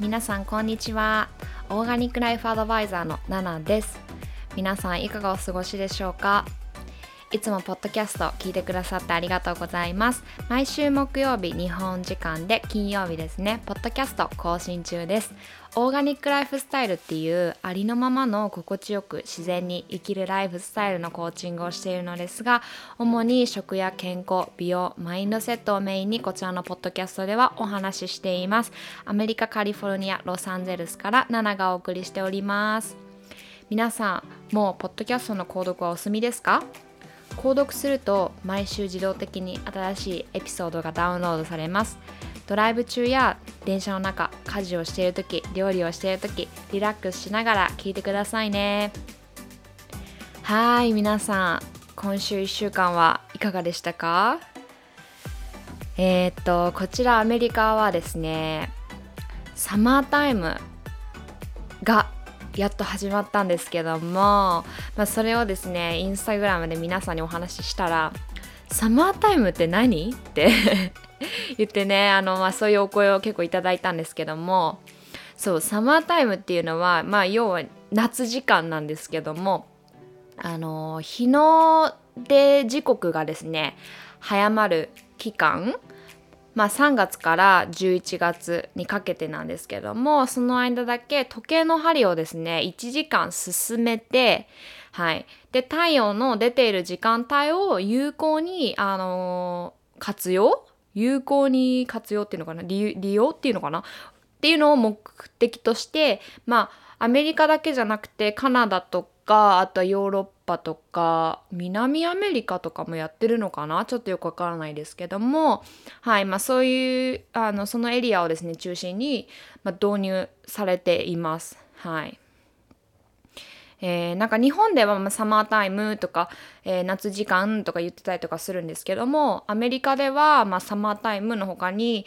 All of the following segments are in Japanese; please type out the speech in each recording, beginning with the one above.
皆さんこんにちは。オーガニックライフアドバイザーのナナです。皆さんいかがお過ごしでしょうか？いつもポッドキャストを聞いてくださってありがとうございます。毎週木曜日、日本時間で金曜日ですね、ポッドキャスト更新中です。オーガニックライフスタイルっていうありのままの心地よく自然に生きるライフスタイルのコーチングをしているのですが、主に食や健康、美容、マインドセットをメインにこちらのポッドキャストではお話ししています。アメリカ・カリフォルニア・ロサンゼルスからナナがお送りしております。皆さん、もうポッドキャストの購読はお済みですか？購読すると毎週自動的に新しいエピソードがダウンロードされますドライブ中や電車の中家事をしている時料理をしている時リラックスしながら聞いてくださいねはい皆さん今週1週間はいかがでしたか？えー、っとこちらアメリカはですねサマータイムがやっと始まったんですけども、まあ、それをですねインスタグラムで皆さんにお話ししたら「サマータイムって何?」って 言ってねあの、まあ、そういうお声を結構いただいたんですけどもそうサマータイムっていうのは、まあ、要は夏時間なんですけどもあの日の出時刻がですね早まる期間まあ、3月から11月にかけてなんですけどもその間だけ時計の針をですね1時間進めて、はい、で太陽の出ている時間帯を有効に、あのー活用有効に活用っていうのかな？利利用っていうのかな？っていうのを目的としてまあアメリカだけじゃなくてカナダとかあとはヨーロッパとか南アメリカとかもやってるのかな？ちょっとよくわからないですけども。はいまあそういうあのそのエリアをですね中心に、まあ、導入されています。はい。えー、なんか日本ではまサマータイムとか、えー夏時間とか言ってたりとかするんですけどもアメリカではまサマータイムの他に、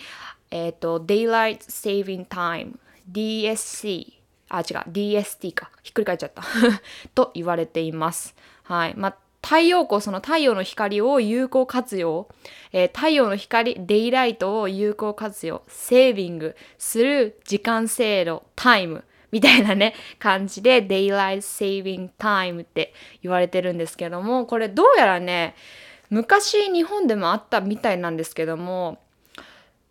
えー、と Daylight Saving Time DSC あ違う DST か。ひっくり返っちゃった。と言われています。はい。まあ太陽光その太陽の光を有効活用、えー太陽の光デイライトを有効活用セービングする時間制度タイムみたいなね感じで Daylight Saving Time って言われてるんですけどもこれどうやらね昔日本でもあったみたいなんですけども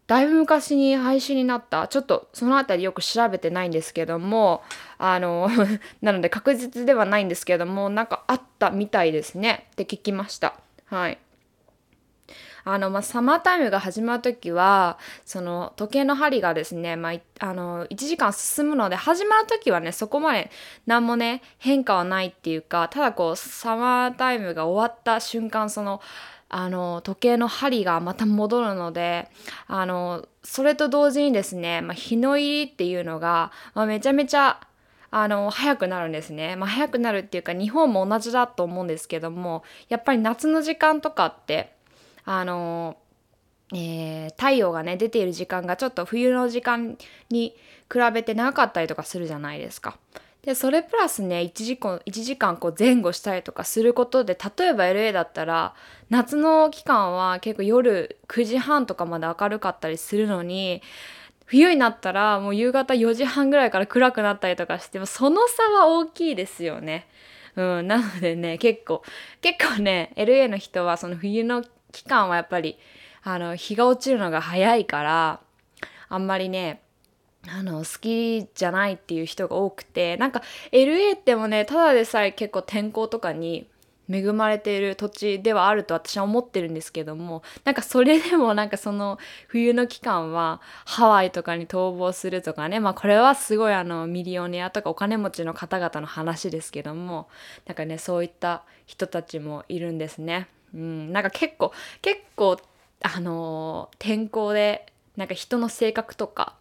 だいぶ昔に廃止になった。ちょっとそのあたりよく調べてないんですけどもあの なので確実ではないんですけどもなんかあったみたいですね。って聞きました。はい。あのまあ、サマータイムが始まる時はその時計の針がですね、まあ、あの1時間進むので始まる時はねそこまで何もね変化はないっていうかただこうサマータイムが終わった瞬間そのあの時計の針がまた戻るのであのそれと同時にですね、まあ、日の入りっていうのが、まあ、めちゃめちゃあの早くなるんですね、まあ、早くなるっていうか日本も同じだと思うんですけどもやっぱり夏の時間とかってあのえー太陽がね出ている時間がちょっと冬の時間に比べて長かったりとかするじゃないですか。でそれプラスね1時間 ,1 時間こう前後したりとかすることで例えば LA だったら夏の期間は結構夜9時半とかまで明るかったりするのに冬になったらもう夕方4時半ぐらいから暗くなったりとかしてその差は大きいですよね。うん、なのでね結構結構ね LA の人はその冬の期間はやっぱりあの日が落ちるのが早いからあんまりねあの好きじゃないっていう人が多くてなんか LA ってもねただでさえ結構天候とかに恵まれている土地ではあると私は思ってるんですけどもなんかそれでもなんかその冬の期間はハワイとかに逃亡するとかねまあこれはすごいあのミリオネアとかお金持ちの方々の話ですけどもなんかねそういった人たちもいるんですね。うん、なんか結構結構あのー天候でなんか人の性格とか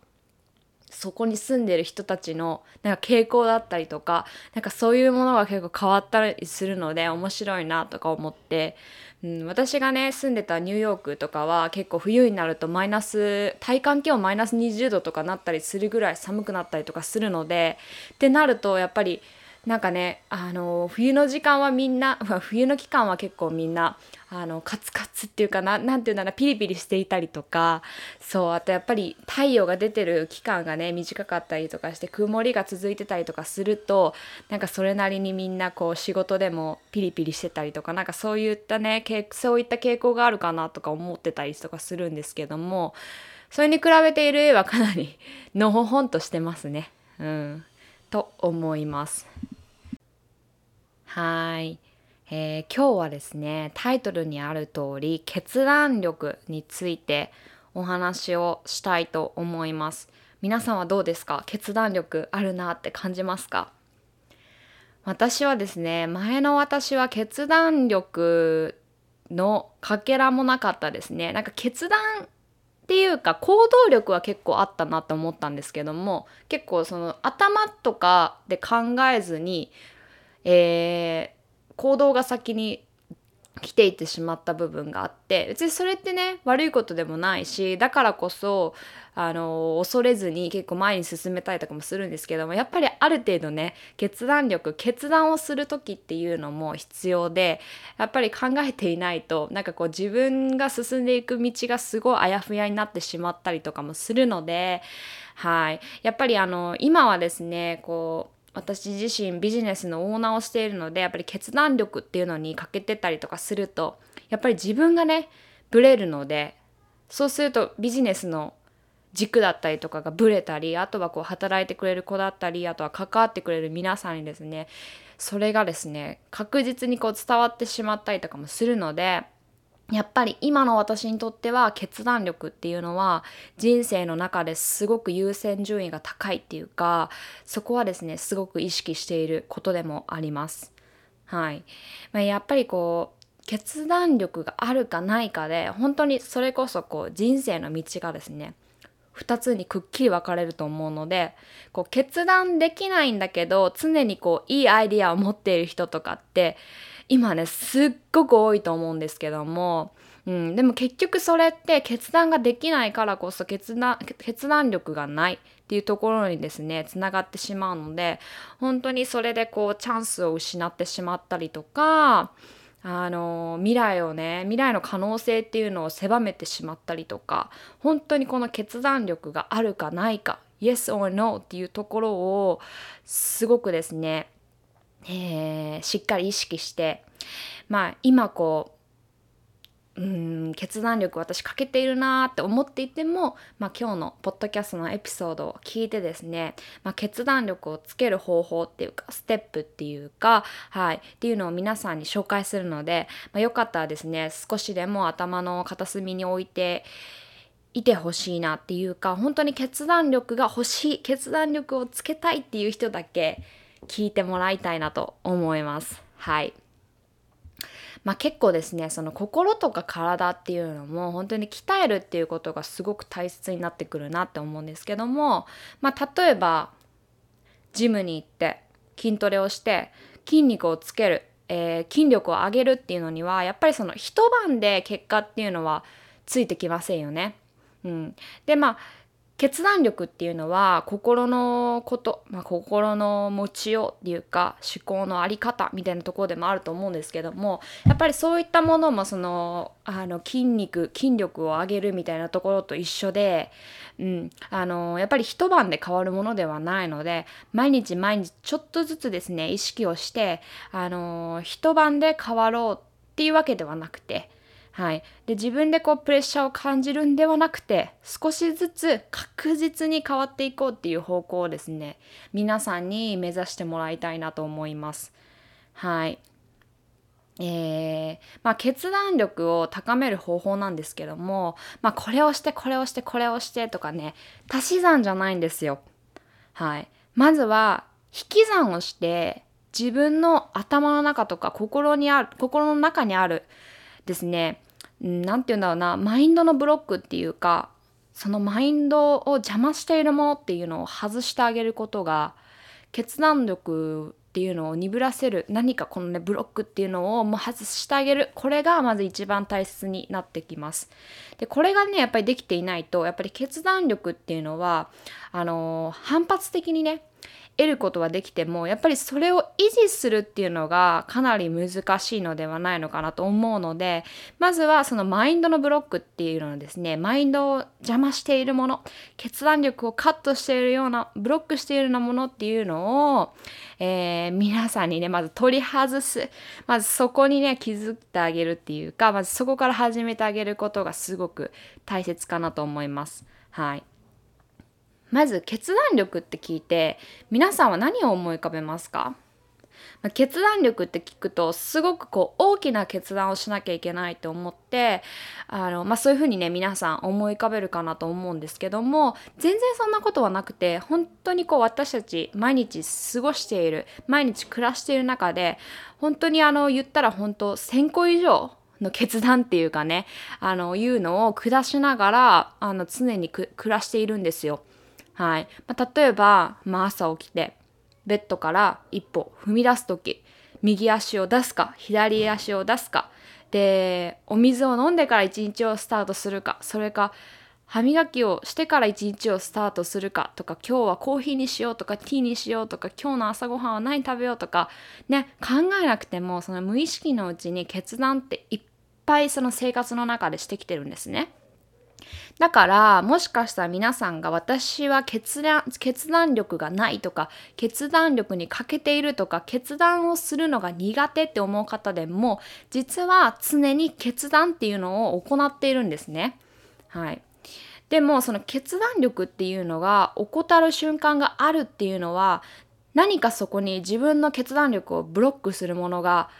そこに住んでる人たちのなんか傾向だったりとかなんかそういうものが結構変わったりするので面白いなとか思って、うん、私がね住んでたニューヨークとかは結構冬になるとマイナス体感気温マイナス20度とかなったりするぐらい寒くなったりとかするのでってなるとやっぱりなんかねあの冬の時間はみんな 冬の期間は結構みんなあのカツカツっていうかな何て言うんだろうピリピリしていたりとかそうあとやっぱり太陽が出てる期間がね短かったりとかして曇りが続いてたりとかするとなんかそれなりにみんなこう仕事でもピリピリしてたりとかなんかそういったねそういった傾向があるかなとか思ってたりとかするんですけどもそれに比べている絵はかなり のほほんとしてますね。うん、と思います。はい、えー、今日はですねタイトルにある通り決断力についてお話をしたいと思います。皆さんはどうですか？決断力あるなって感じますか？私はですね前の私は決断力のかけらもなかったですね。なんか決断っていうか行動力は結構あったなって思ったんですけども結構その頭とかで考えずにえー、行動が先に来ていってしまった部分があって別にそれってね悪いことでもないしだからこそあの恐れずに結構前に進めたりとかもするんですけどもやっぱりある程度ね決断力決断をする時っていうのも必要でやっぱり考えていないとなんかこう自分が進んでいく道がすごいあやふやになってしまったりとかもするのではい。やっぱりあの今はですねこう私自身ビジネスのオーナーをしているのでやっぱり決断力っていうのに欠けてたりとかするとやっぱり自分がねブレるのでそうするとビジネスの軸だったりとかがブレたりあとはこう働いてくれる子だったりあとは関わってくれる皆さんにですねそれがですね確実にこう伝わってしまったりとかもするのでやっぱり今の私にとっては決断力っていうのは人生の中ですごく優先順位が高いっていうかそこはですねすごく意識していることでもあります。はい、まあ、やっぱりこう決断力があるかないかで本当にそれこそこう人生の道がですね2つにくっきり分かれると思うのでこう決断できないんだけど常にこういいアイディアを持っている人とかって今ねすっごく多いと思うんですけども、うん、でも結局それって決断ができないからこそ決断決断力がないっていうところにですねつながってしまうので本当にそれでこうチャンスを失ってしまったりとかあの未来をね未来の可能性っていうのを狭めてしまったりとか本当にこの決断力があるかないか Yes or No っていうところをすごくですねえー、しっかり意識してまあ今こううん決断力私欠けているなって思っていても、まあ、今日のポッドキャストのエピソードを聞いてですね、まあ、決断力をつける方法っていうかステップっていうか、はい、っていうのを皆さんに紹介するので、まあ、よかったらですね少しでも頭の片隅に置いていてほしいなっていうか本当に決断力が欲しい決断力をつけたいっていう人だけ聞いてもらいたいなと思います。はい。まあ、結構ですねその心とか体っていうのも本当に鍛えるっていうことがすごく大切になってくるなって思うんですけども、まあ、例えばジムに行って筋トレをして筋肉をつける、えー、筋力を上げるっていうのにはやっぱりその一晩で結果っていうのはついてきませんよね。うん、でまあ決断力っていうのは心のこと、まあ、心の持ちようっていうか思考の在り方みたいなところでもあると思うんですけどもやっぱりそういったものもそのあの筋肉筋力を上げるみたいなところと一緒で、うん、あのやっぱり一晩で変わるものではないので毎日毎日ちょっとずつですね意識をしてあの一晩で変わろうっていうわけではなくてはい、で自分でこうプレッシャーを感じるんではなくて少しずつ確実に変わっていこうっていう方向をですね皆さんに目指してもらいたいなと思います。はいえーまあ、決断力を高める方法なんですけども、まあ、これをしてこれをしてこれをしてとかね足し算じゃないんですよ。はい、まずは引き算をして自分の頭の中とか心にある心の中にあるですね。何て言うんだろうな。マインドのブロックっていうかそのマインドを邪魔しているものっていうのを外してあげることが決断力っていうのを鈍らせる何かこのねブロックっていうのをもう外してあげる。これがまず一番大切になってきます。でこれがねやっぱりできていないとやっぱり決断力っていうのはあのー、反発的にね得ることはできてもやっぱりそれを維持するっていうのがかなり難しいのではないのかなと思うのでまずはそのマインドのブロックっていうのはですねマインドを邪魔しているもの決断力をカットしているようなブロックしているようなものっていうのを、えー、皆さんにねまず取り外すまずそこにね気づいてあげるっていうかまずそこから始めてあげることがすごく大切かなと思います。はいまず決断力って聞いて皆さんは何を思い浮かべますか？決断力って聞くとすごくこう大きな決断をしなきゃいけないと思ってあの、まあ、そういうふうにね皆さん思い浮かべるかなと思うんですけども全然そんなことはなくて本当にこう私たち毎日過ごしている毎日暮らしている中で本当にあの言ったら本当1,000個以上の決断っていうかねあのいうのを下しながらあの常に暮らしているんですよ。はい。まあ、例えば、まあ、朝起きて、ベッドから一歩踏み出す時、右足を出すか、左足を出すか、で、お水を飲んでから一日をスタートするか、それか、歯磨きをしてから一日をスタートするかとか今日はコーヒーにしようとかティーにしようとか今日の朝ごはんは何食べようとかね考えなくてもその無意識のうちに決断っていっぱいその生活の中でしてきてるんですね。だからもしかしたら皆さんが私は決断決断力がないとか決断力に欠けているとか決断をするのが苦手って思う方でも実は常に決断っていうのを行っているんですね。はい、でもその決断力っていうのが怠る瞬間があるっていうのは何かそこに自分の決断力をブロックするものが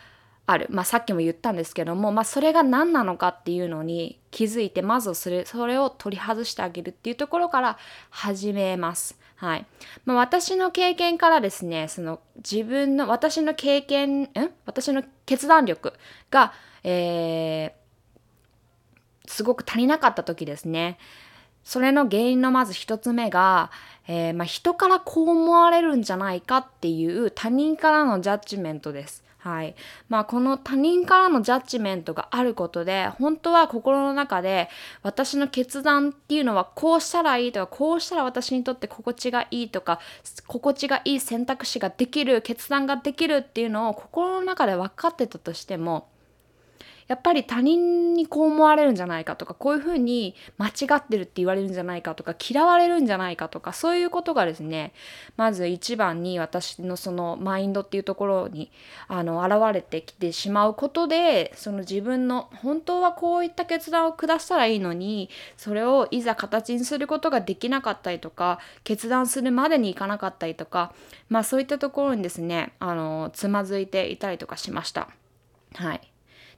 ある、まあ、さっきも言ったんですけども、まあ、それが何なのかっていうのに気づいてまずそれそれを取り外してあげるっていうところから始めます。はいまあ、私の経験からですねその自分の私の経験ん？私の決断力が、えー、すごく足りなかった時ですねそれの原因のまず一つ目が、えー、まあ、人からこう思われるんじゃないかっていう他人からのジャッジメントです。はい。まあ、この他人からのジャッジメントがあることで本当は心の中で私の決断っていうのはこうしたらいいとかこうしたら私にとって心地がいいとか心地がいい選択肢ができる決断ができるっていうのを心の中で分かってたとしてもやっぱり他人にこう思われるんじゃないかとかこういうふうに間違ってるって言われるんじゃないかとか嫌われるんじゃないかとかそういうことがですねまず一番に私のそのマインドっていうところにあの現れてきてしまうことでその自分の本当はこういった決断を下したらいいのにそれをいざ形にすることができなかったりとか決断するまでにいかなかったりとかまあそういったところにですねあのつまずいていたりとかしました。はい。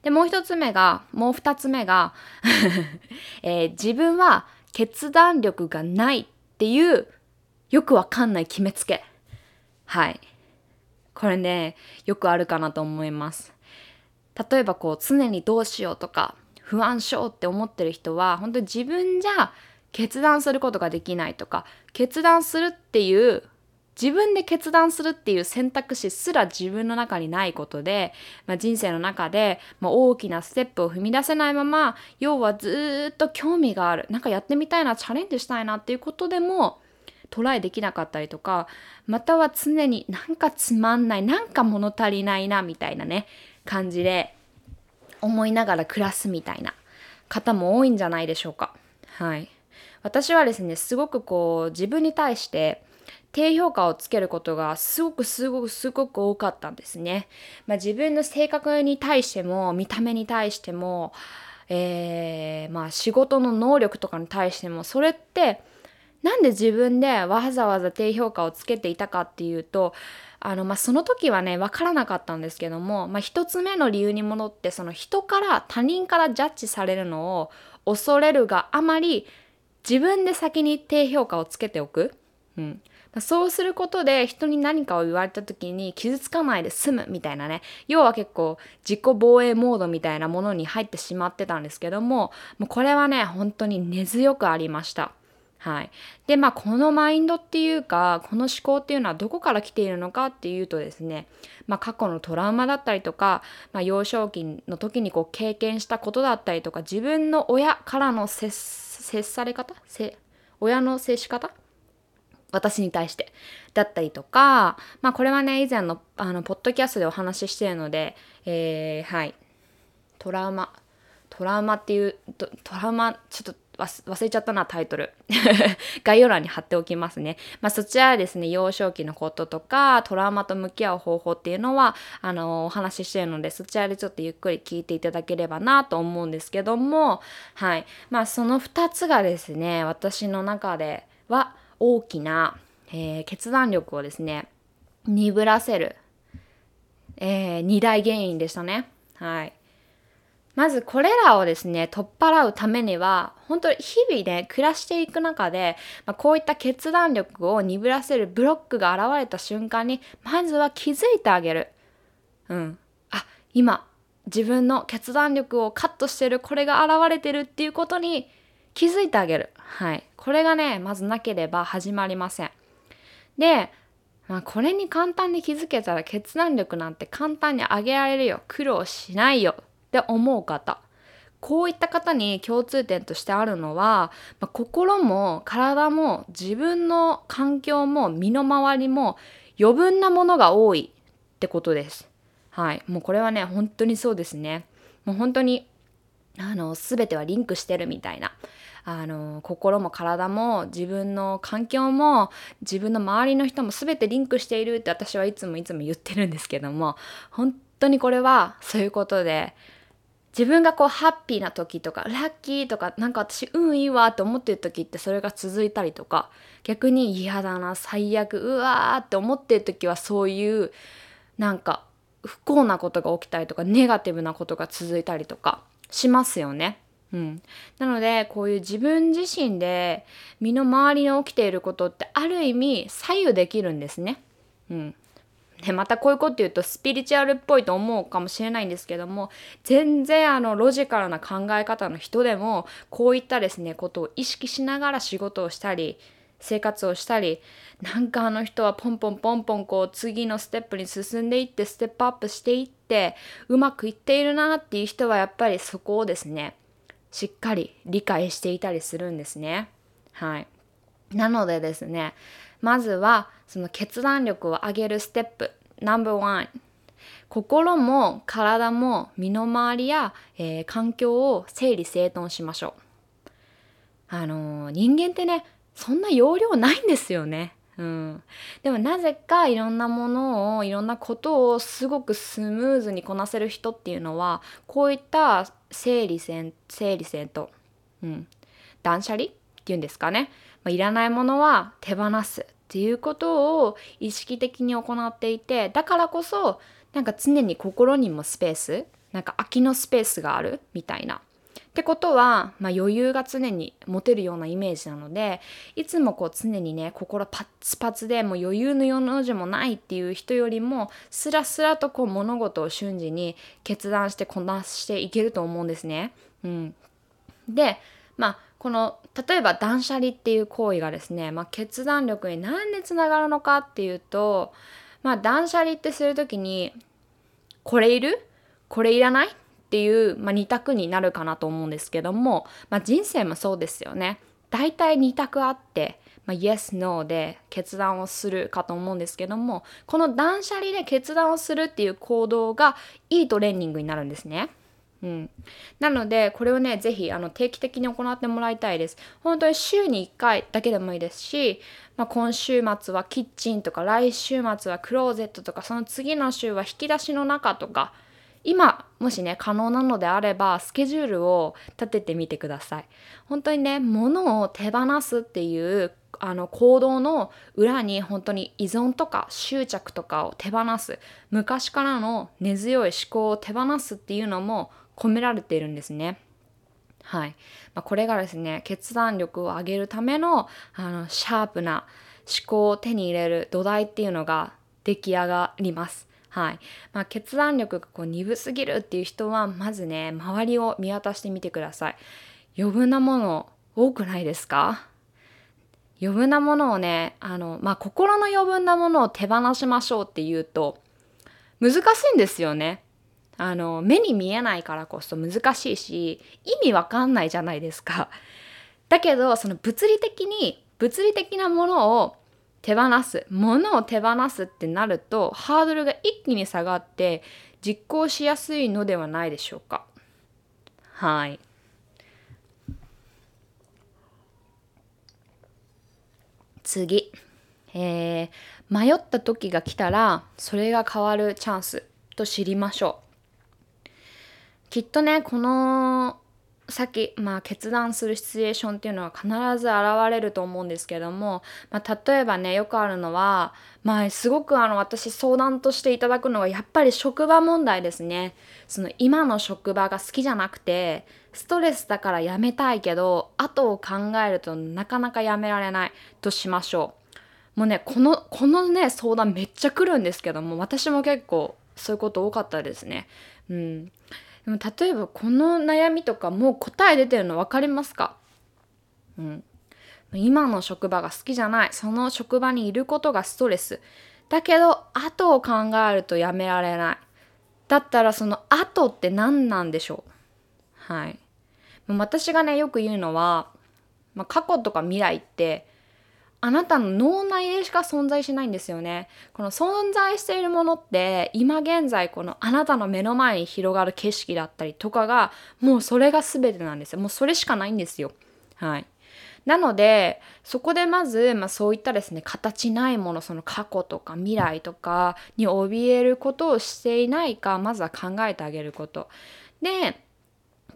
で、もう一つ目が、もう二つ目が えー、自分は決断力がないっていうよくわかんない決めつけ。はい。これね、よくあるかなと思います。例えばこう常にどうしようとか不安症って思ってる人は本当に自分じゃ決断することができないとか決断するっていう自分で決断するっていう選択肢すら自分の中にないことで、まあ、人生の中で、まあ、大きなステップを踏み出せないまま要はずっと興味があるなんかやってみたいなチャレンジしたいなっていうことでもトライできなかったりとかまたは常になんかつまんないなんか物足りないなみたいなね感じで思いながら暮らすみたいな方も多いんじゃないでしょうか。はい、私はですねすごくこう自分に対して低評価をつけることがすごくすごくすごく多かったんですね。まあ、自分の性格に対しても見た目に対しても、えー、まあ仕事の能力とかに対してもそれってなんで自分でわざわざ低評価をつけていたかっていうとあの、まあ、その時はね分からなかったんですけども、まあ、一つ目の理由に戻ってその人から他人からジャッジされるのを恐れるがあまり自分で先に低評価をつけておく。うん。そうすることで人に何かを言われた時に傷つかないで済むみたいなね。要は結構自己防衛モードみたいなものに入ってしまってたんですけどももうこれはね本当に根強くありました。はい、でまあこのマインドっていうかこの思考っていうのはどこから来ているのかっていうとですね、まあ、過去のトラウマだったりとか、まあ、幼少期の時にこう経験したことだったりとか自分の親からの接され方？親の接し方？私に対して。だったりとか、まあ、これはね以前のあのポッドキャストでお話ししてるので、えー、はい。トラウマ。トラウマっていうトラウマちょっと忘れちゃったなタイトル。概要欄に貼っておきますね、まあ、そちらですね幼少期のこととかトラウマと向き合う方法っていうのはあのお話ししてるのでそちらでちょっとゆっくり聞いていただければなと思うんですけどもはい。まあその2つがですね私の中では大きな、えー、決断力をですね鈍らせる、えー、二大原因でしたね。はい。まずこれらをですね取っ払うためには本当に日々ね暮らしていく中で、まあ、こういった決断力を鈍らせるブロックが現れた瞬間にまずは気づいてあげる。うん。あ今自分の決断力をカットしてるこれが現れてるっていうことに気づいてあげる。はい。これがね、まずなければ始まりません。で、まあ、これに簡単に気づけたら決断力なんて簡単に上げられるよ。苦労しないよ。って思う方。こういった方に共通点としてあるのは、まあ、心も体も自分の環境も身の回りも余分なものが多いってことです。はい。もうこれはね、本当にそうですね。もう本当に、あの、全てはリンクしてるみたいな。あの心も体も自分の環境も自分の周りの人も全てリンクしているって私はいつもいつも言ってるんですけども本当にこれはそういうことで自分がこうハッピーな時とかラッキーとかなんか私運いいわって思ってる時ってそれが続いたりとか逆に嫌だな最悪うわーって思ってる時はそういうなんか不幸なことが起きたりとかネガティブなことが続いたりとかしますよね。うん、なのでこういう自分自身で身の回りに起きていることってある意味左右できるんですね。うん、でまたこういうこと言うとスピリチュアルっぽいと思うかもしれないんですけども全然あのロジカルな考え方の人でもこういったですねことを意識しながら仕事をしたり生活をしたりなんかあの人はポンポンポンポンこう次のステップに進んでいってステップアップしていってうまくいっているなっていう人はやっぱりそこをですねしっかり理解していたりするんですね。はい。なのでですね、まずはその決断力を上げるステップ、No.1。心も体も身の回りや、えー、環境を整理整頓しましょう。あのー、人間ってね、そんな容量ないんですよね。うん、でもなぜかいろんなものをいろんなことをすごくスムーズにこなせる人っていうのはこういった整理整整理整頓、うん、断捨離っていうんですかね、まあ、いらないものは手放すっていうことを意識的に行っていてだからこそなんか常に心にもスペースなんか空きのスペースがあるみたいな。ってことは、まあ、余裕が常に持てるようなイメージなのでいつもこう常にね心パッツパツでもう余裕の世の字もないっていう人よりもスラスラとこう物事を瞬時に決断してこなしていけると思うんですね。うん、でまあこの例えば断捨離っていう行為がですね、まあ、決断力に何でつながるのかっていうと、まあ、断捨離ってする時にこれいる？これいらない？っていう、まあ、2択になるかなと思うんですけども、まあ、人生もそうですよね。大体2択あって、まあ、Yes, No で決断をするかと思うんですけどもこの断捨離で決断をするっていう行動がいいトレーニングになるんですね。うん、なのでこれをね是非あの定期的に行ってもらいたいです。本当に週に1回だけでもいいですし、まあ、今週末はキッチンとか来週末はクローゼットとかその次の週は引き出しの中とか今もしね可能なのであればスケジュールを立ててみてください本当にね物を手放すっていうあの行動の裏に本当に依存とか執着とかを手放す昔からの根強い思考を手放すっていうのも込められているんですね。はい、まあ、これがですね決断力を上げるためのあのシャープな思考を手に入れる土台っていうのが出来上がります。はい。まあ、決断力がこう鈍すぎるっていう人はまずね周りを見渡してみてください。余分なもの多くないですか？余分なものをねあの、まあ、心の余分なものを手放しましょうっていうと難しいんですよね。あの目に見えないからこそ難しいし意味わかんないじゃないですか。だけどその物理的に物理的なものを手放す物を手放すってなるとハードルが一気に下がって実行しやすいのではないでしょうか。はい。次、えー、迷った時が来たらそれが変わるチャンスと知りましょう。きっとねこの先、まあ、決断するシチュエーションっていうのは必ず現れると思うんですけども、まあ、例えばねよくあるのは、まあ、すごくあの私相談としていただくのはやっぱり職場問題ですね。その今の職場が好きじゃなくてストレスだから辞めたいけど後を考えるとなかなか辞められないとしましょう。もうねこのこのね相談めっちゃ来るんですけども私も結構そういうこと多かったですね。うん。でも例えばこの悩みとかもう答え出てるの分かりますか？うん。今の職場が好きじゃない。その職場にいることがストレス。だけど後を考えるとやめられない。だったらその後って何なんでしょう？はい。私がねよく言うのは、まあ、過去とか未来ってあなたの脳内でしか存在しないんですよね。この存在しているものって今現在このあなたの目の前に広がる景色だったりとかがもうそれが全てなんですよ。もうそれしかないんですよ。はい。なのでそこでまず、まあ、そういったですね形ないものその過去とか未来とかに怯えることをしていないかまずは考えてあげること。で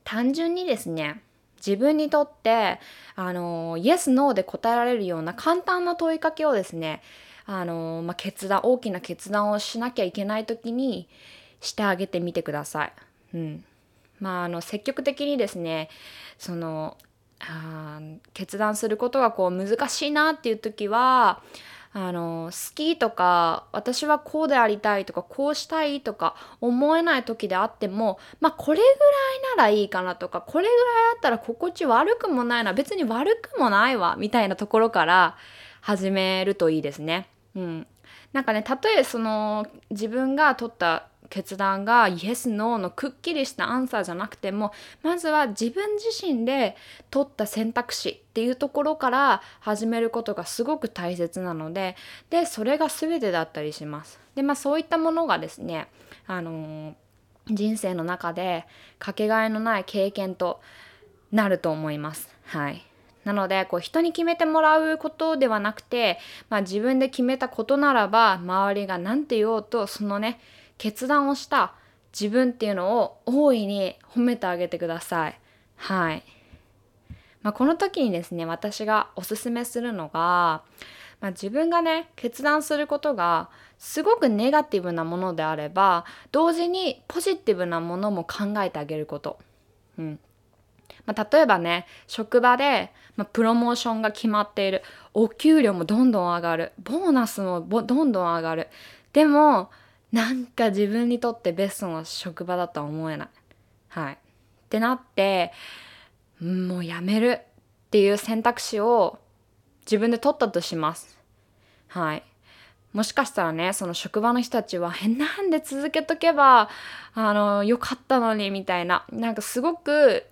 単純にですね自分にとってあのイエス・ノーで答えられるような簡単な問いかけをですねあの、まあ、決断大きな決断をしなきゃいけない時にしてあげてみてください。うんまあ、あの積極的にですねそのあ決断することがこう難しいなっていう時はあの好きとか私はこうでありたいとかこうしたいとか思えない時であってもまあこれぐらいならいいかなとかこれぐらいあったら心地悪くもないな別に悪くもないわみたいなところから始めるといいですね。うん、なんかねたとえその自分が取った決断がイエス・ノーのくっきりしたアンサーじゃなくてもまずは自分自身で取った選択肢っていうところから始めることがすごく大切なのででそれが全てだったりします。でまあそういったものがですねあのー、人生の中でかけがえのない経験となると思います。はいなのでこう人に決めてもらうことではなくて、まあ、自分で決めたことならば周りが何て言おうとそのね決断をした自分っていうのを大いに褒めてあげてください。はい。まあ、この時にですね私がおすすめするのが、まあ、自分がね決断することがすごくネガティブなものであれば同時にポジティブなものも考えてあげること。うんまあ、例えばね職場で、まあ、プロモーションが決まっているお給料もどんどん上がるボーナスもどんどん上がるでもなんか自分にとってベストな職場だとは思えない。はい。ってなって、もうやめるっていう選択肢を自分で取ったとします。はい。もしかしたらね、その職場の人たちは、え、なんで続けとけば、あの、よかったのに、みたいな。なんかすごく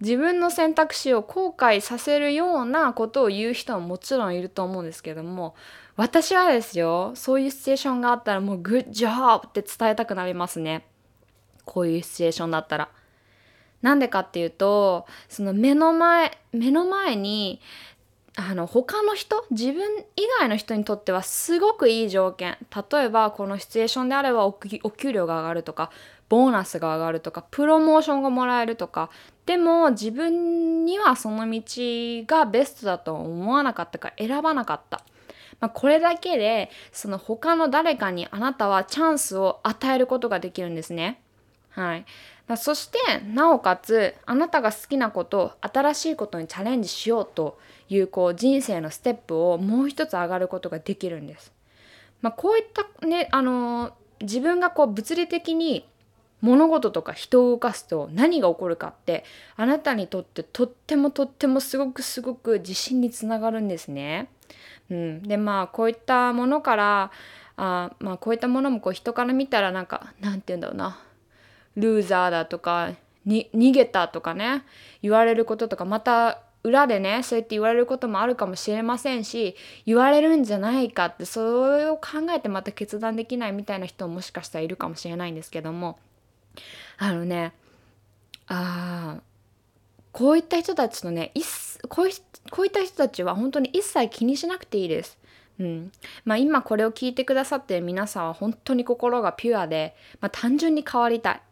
自分の選択肢を後悔させるようなことを言う人はもちろんいると思うんですけども私はですよそういうシチュエーションがあったらもうグッジョブって伝えたくなりますね。こういうシチュエーションだったら。なんでかっていうとその目の前目の前にあの他の人自分以外の人にとってはすごくいい条件。例えばこのシチュエーションであればお給料が上がるとかボーナスが上がるとかプロモーションがもらえるとか。でも自分にはその道がベストだと思わなかったか選ばなかった。まあ、これだけでその他の誰かにあなたはチャンスを与えることができるんですね。はい、まあ、そしてなおかつあなたが好きなこと新しいことにチャレンジしようというこう人生のステップをもう一つ上がることができるんです。まあ、こういったね、あのー、自分がこう物理的に物事とか人を動かすと何が起こるかってあなたにとってとってもとってもすごくすごく自信につながるんですね。うん、でまあこういったものからあまあこういったものもこう人から見たらなんかなんて言うんだろうな。ルーザーだとかに逃げたとかね言われることとかまた裏でねそうやって言われることもあるかもしれませんし言われるんじゃないかってそれを考えてまた決断できないみたいな人ももしかしたらいるかもしれないんですけども。あのねあこういった人たちとねこういこういった人たちは本当に一切気にしなくていいです。うん。まあ、今これを聞いてくださってる皆さんは本当に心がピュアで、まあ、単純に変わりたい、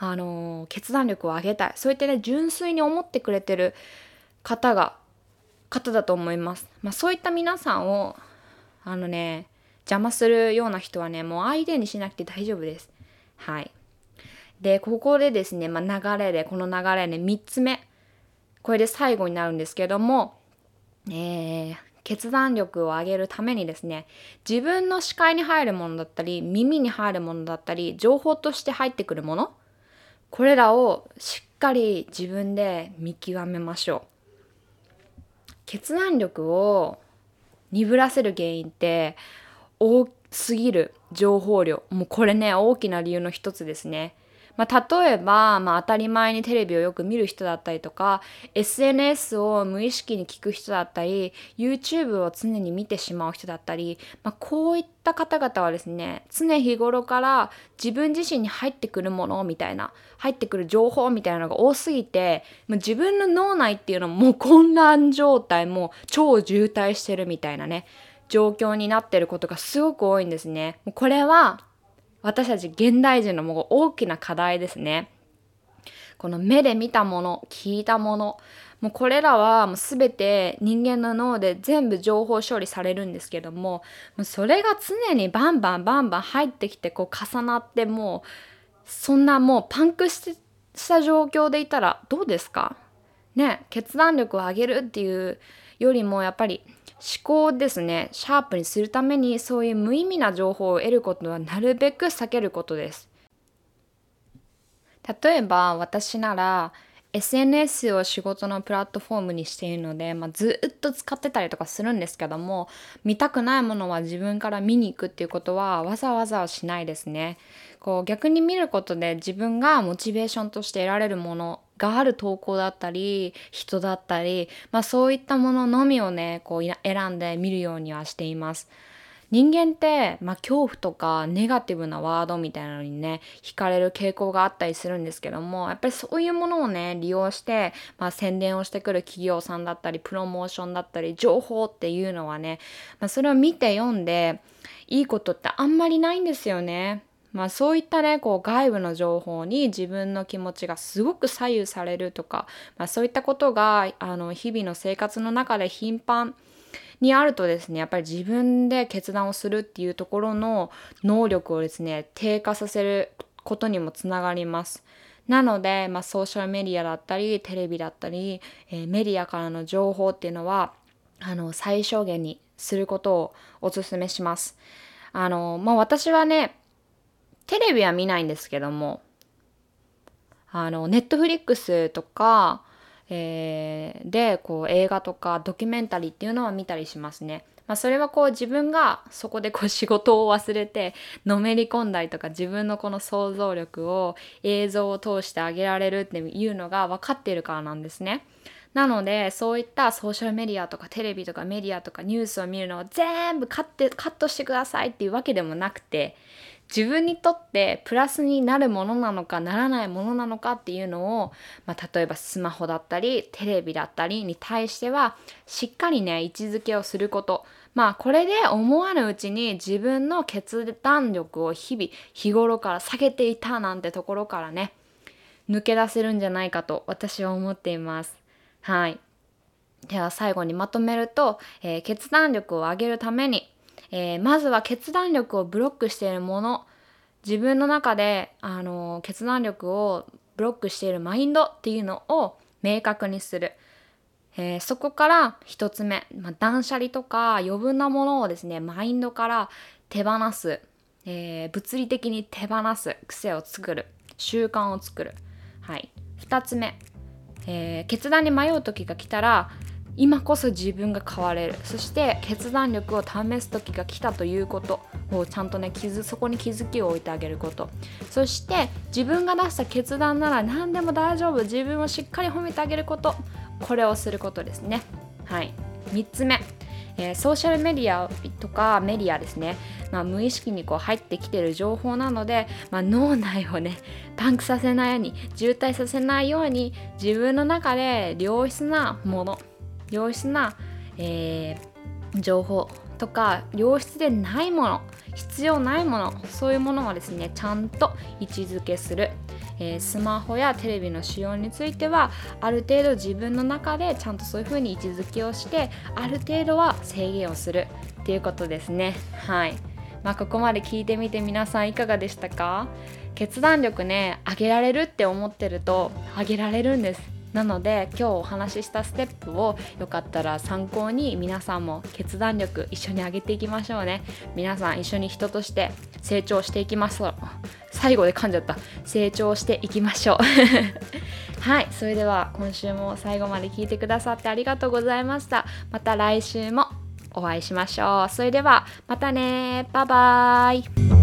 あのー、決断力を上げたい。そういってね純粋に思ってくれてる方が方だと思います、まあ、そういった皆さんをあのね邪魔するような人はねもう相手にしなくて大丈夫です。はい。でここでですね、まあ、流れでこの流れね3つ目。これで最後になるんですけどもえー、決断力を上げるためにですね自分の視界に入るものだったり耳に入るものだったり情報として入ってくるものこれらをしっかり自分で見極めましょう。決断力を鈍らせる原因って多すぎる情報量。もうこれね大きな理由の一つですね。まあ、例えば、まあ、当たり前にテレビをよく見る人だったりとか SNS を無意識に聞く人だったり YouTube を常に見てしまう人だったり、まあ、こういった方々はですね常日頃から自分自身に入ってくるものみたいな入ってくる情報みたいなのが多すぎてま自分の脳内っていうのももう混乱状態もう超渋滞してるみたいなね状況になってることがすごく多いんですね。これは私たち現代人のもう大きな課題ですね。この目で見たもの聞いたものもうこれらはもう全て人間の脳で全部情報処理されるんですけどももうそれが常にバンバンバンバン入ってきてこう重なってもうそんなもうパンクした状況でいたらどうですか？ね決断力を上げるっていうよりもやっぱり思考ですねシャープにするためにそういう無意味な情報を得ることはなるべく避けることです例えば私なら SNS を仕事のプラットフォームにしているので、まあ、ずっと使ってたりとかするんですけども見たくないものは自分から見に行くっていうことはわざわざはしないですね。こう逆に見ることで自分がモチベーションとして得られるものがある投稿だったり人だったり、まあ、そういったもののみをねこう選んで見るようにはしています。人間って、まあ、恐怖とかネガティブなワードみたいなのにね惹かれる傾向があったりするんですけどもやっぱりそういうものをね利用して、まあ、宣伝をしてくる企業さんだったりプロモーションだったり情報っていうのはね、まあ、それを見て読んでいいことってあんまりないんですよね。まあ、そういったねこう外部の情報に自分の気持ちがすごく左右されるとか、まあ、そういったことがあの日々の生活の中で頻繁にあるとですねやっぱり自分で決断をするっていうところの能力をですね低下させることにもつながります。なので、まあ、ソーシャルメディアだったりテレビだったり、えー、メディアからの情報っていうのはあの最小限にすることをおすすめします。あのまあ、私はねテレビは見ないんですけども、あの、ネットフリックスとか、えー、で、こう、映画とかドキュメンタリーっていうのは見たりしますね。まあ、それはこう自分がそこでこう仕事を忘れてのめり込んだりとか自分のこの想像力を映像を通してあげられるっていうのが分かっているからなんですね。なのでそういったソーシャルメディアとかテレビとかメディアとかニュースを見るのを全部カッてカットしてくださいっていうわけでもなくて自分にとってプラスになるものなのかならないものなのかっていうのを、まあ、例えばスマホだったりテレビだったりに対してはしっかりね位置づけをすることまあこれで思わぬうちに自分の決断力を日々日頃から下げていたなんてところからね抜け出せるんじゃないかと私は思っています。はい。では最後にまとめると、えー、決断力を上げるためにえー、まずは決断力をブロックしているもの。自分の中で、あの決断力をブロックしているマインドっていうのを明確にする、えー、そこから1つ目、まあ、断捨離とか余分なものをですねマインドから手放す、えー、物理的に手放す。癖を作る。習慣を作る、はい、2つ目、えー、決断に迷う時が来たら今こそ自分が変われる。そして決断力を試す時が来たということ。をちゃんとね気づそこに気づきを置いてあげること。そして自分が出した決断なら何でも大丈夫。自分をしっかり褒めてあげること。これをすることですね。はい。3つ目。えー、ソーシャルメディアとかメディアですね、まあ、無意識にこう入ってきてる情報なので、まあ、脳内をねパンクさせないように渋滞させないように自分の中で良質なもの良質な、えー、情報とか良質でないもの必要ないものそういうものはですねちゃんと位置づけする。えー、スマホやテレビの使用についてはある程度自分の中でちゃんとそういう風に位置づけをしてある程度は制限をする。っていうことですね。はい。まあ、ここまで聞いてみて皆さんいかがでしたか？決断力ね上げられるって思ってると上げられるんです。なので今日お話ししたステップをよかったら参考に皆さんも決断力一緒に上げていきましょうね。皆さん一緒に人として成長していきましょう。最後で噛んじゃった。成長していきましょう。はいそれでは今週も最後まで聞いてくださってありがとうございました。また来週もお会いしましょう。それではまたねバイバーイ。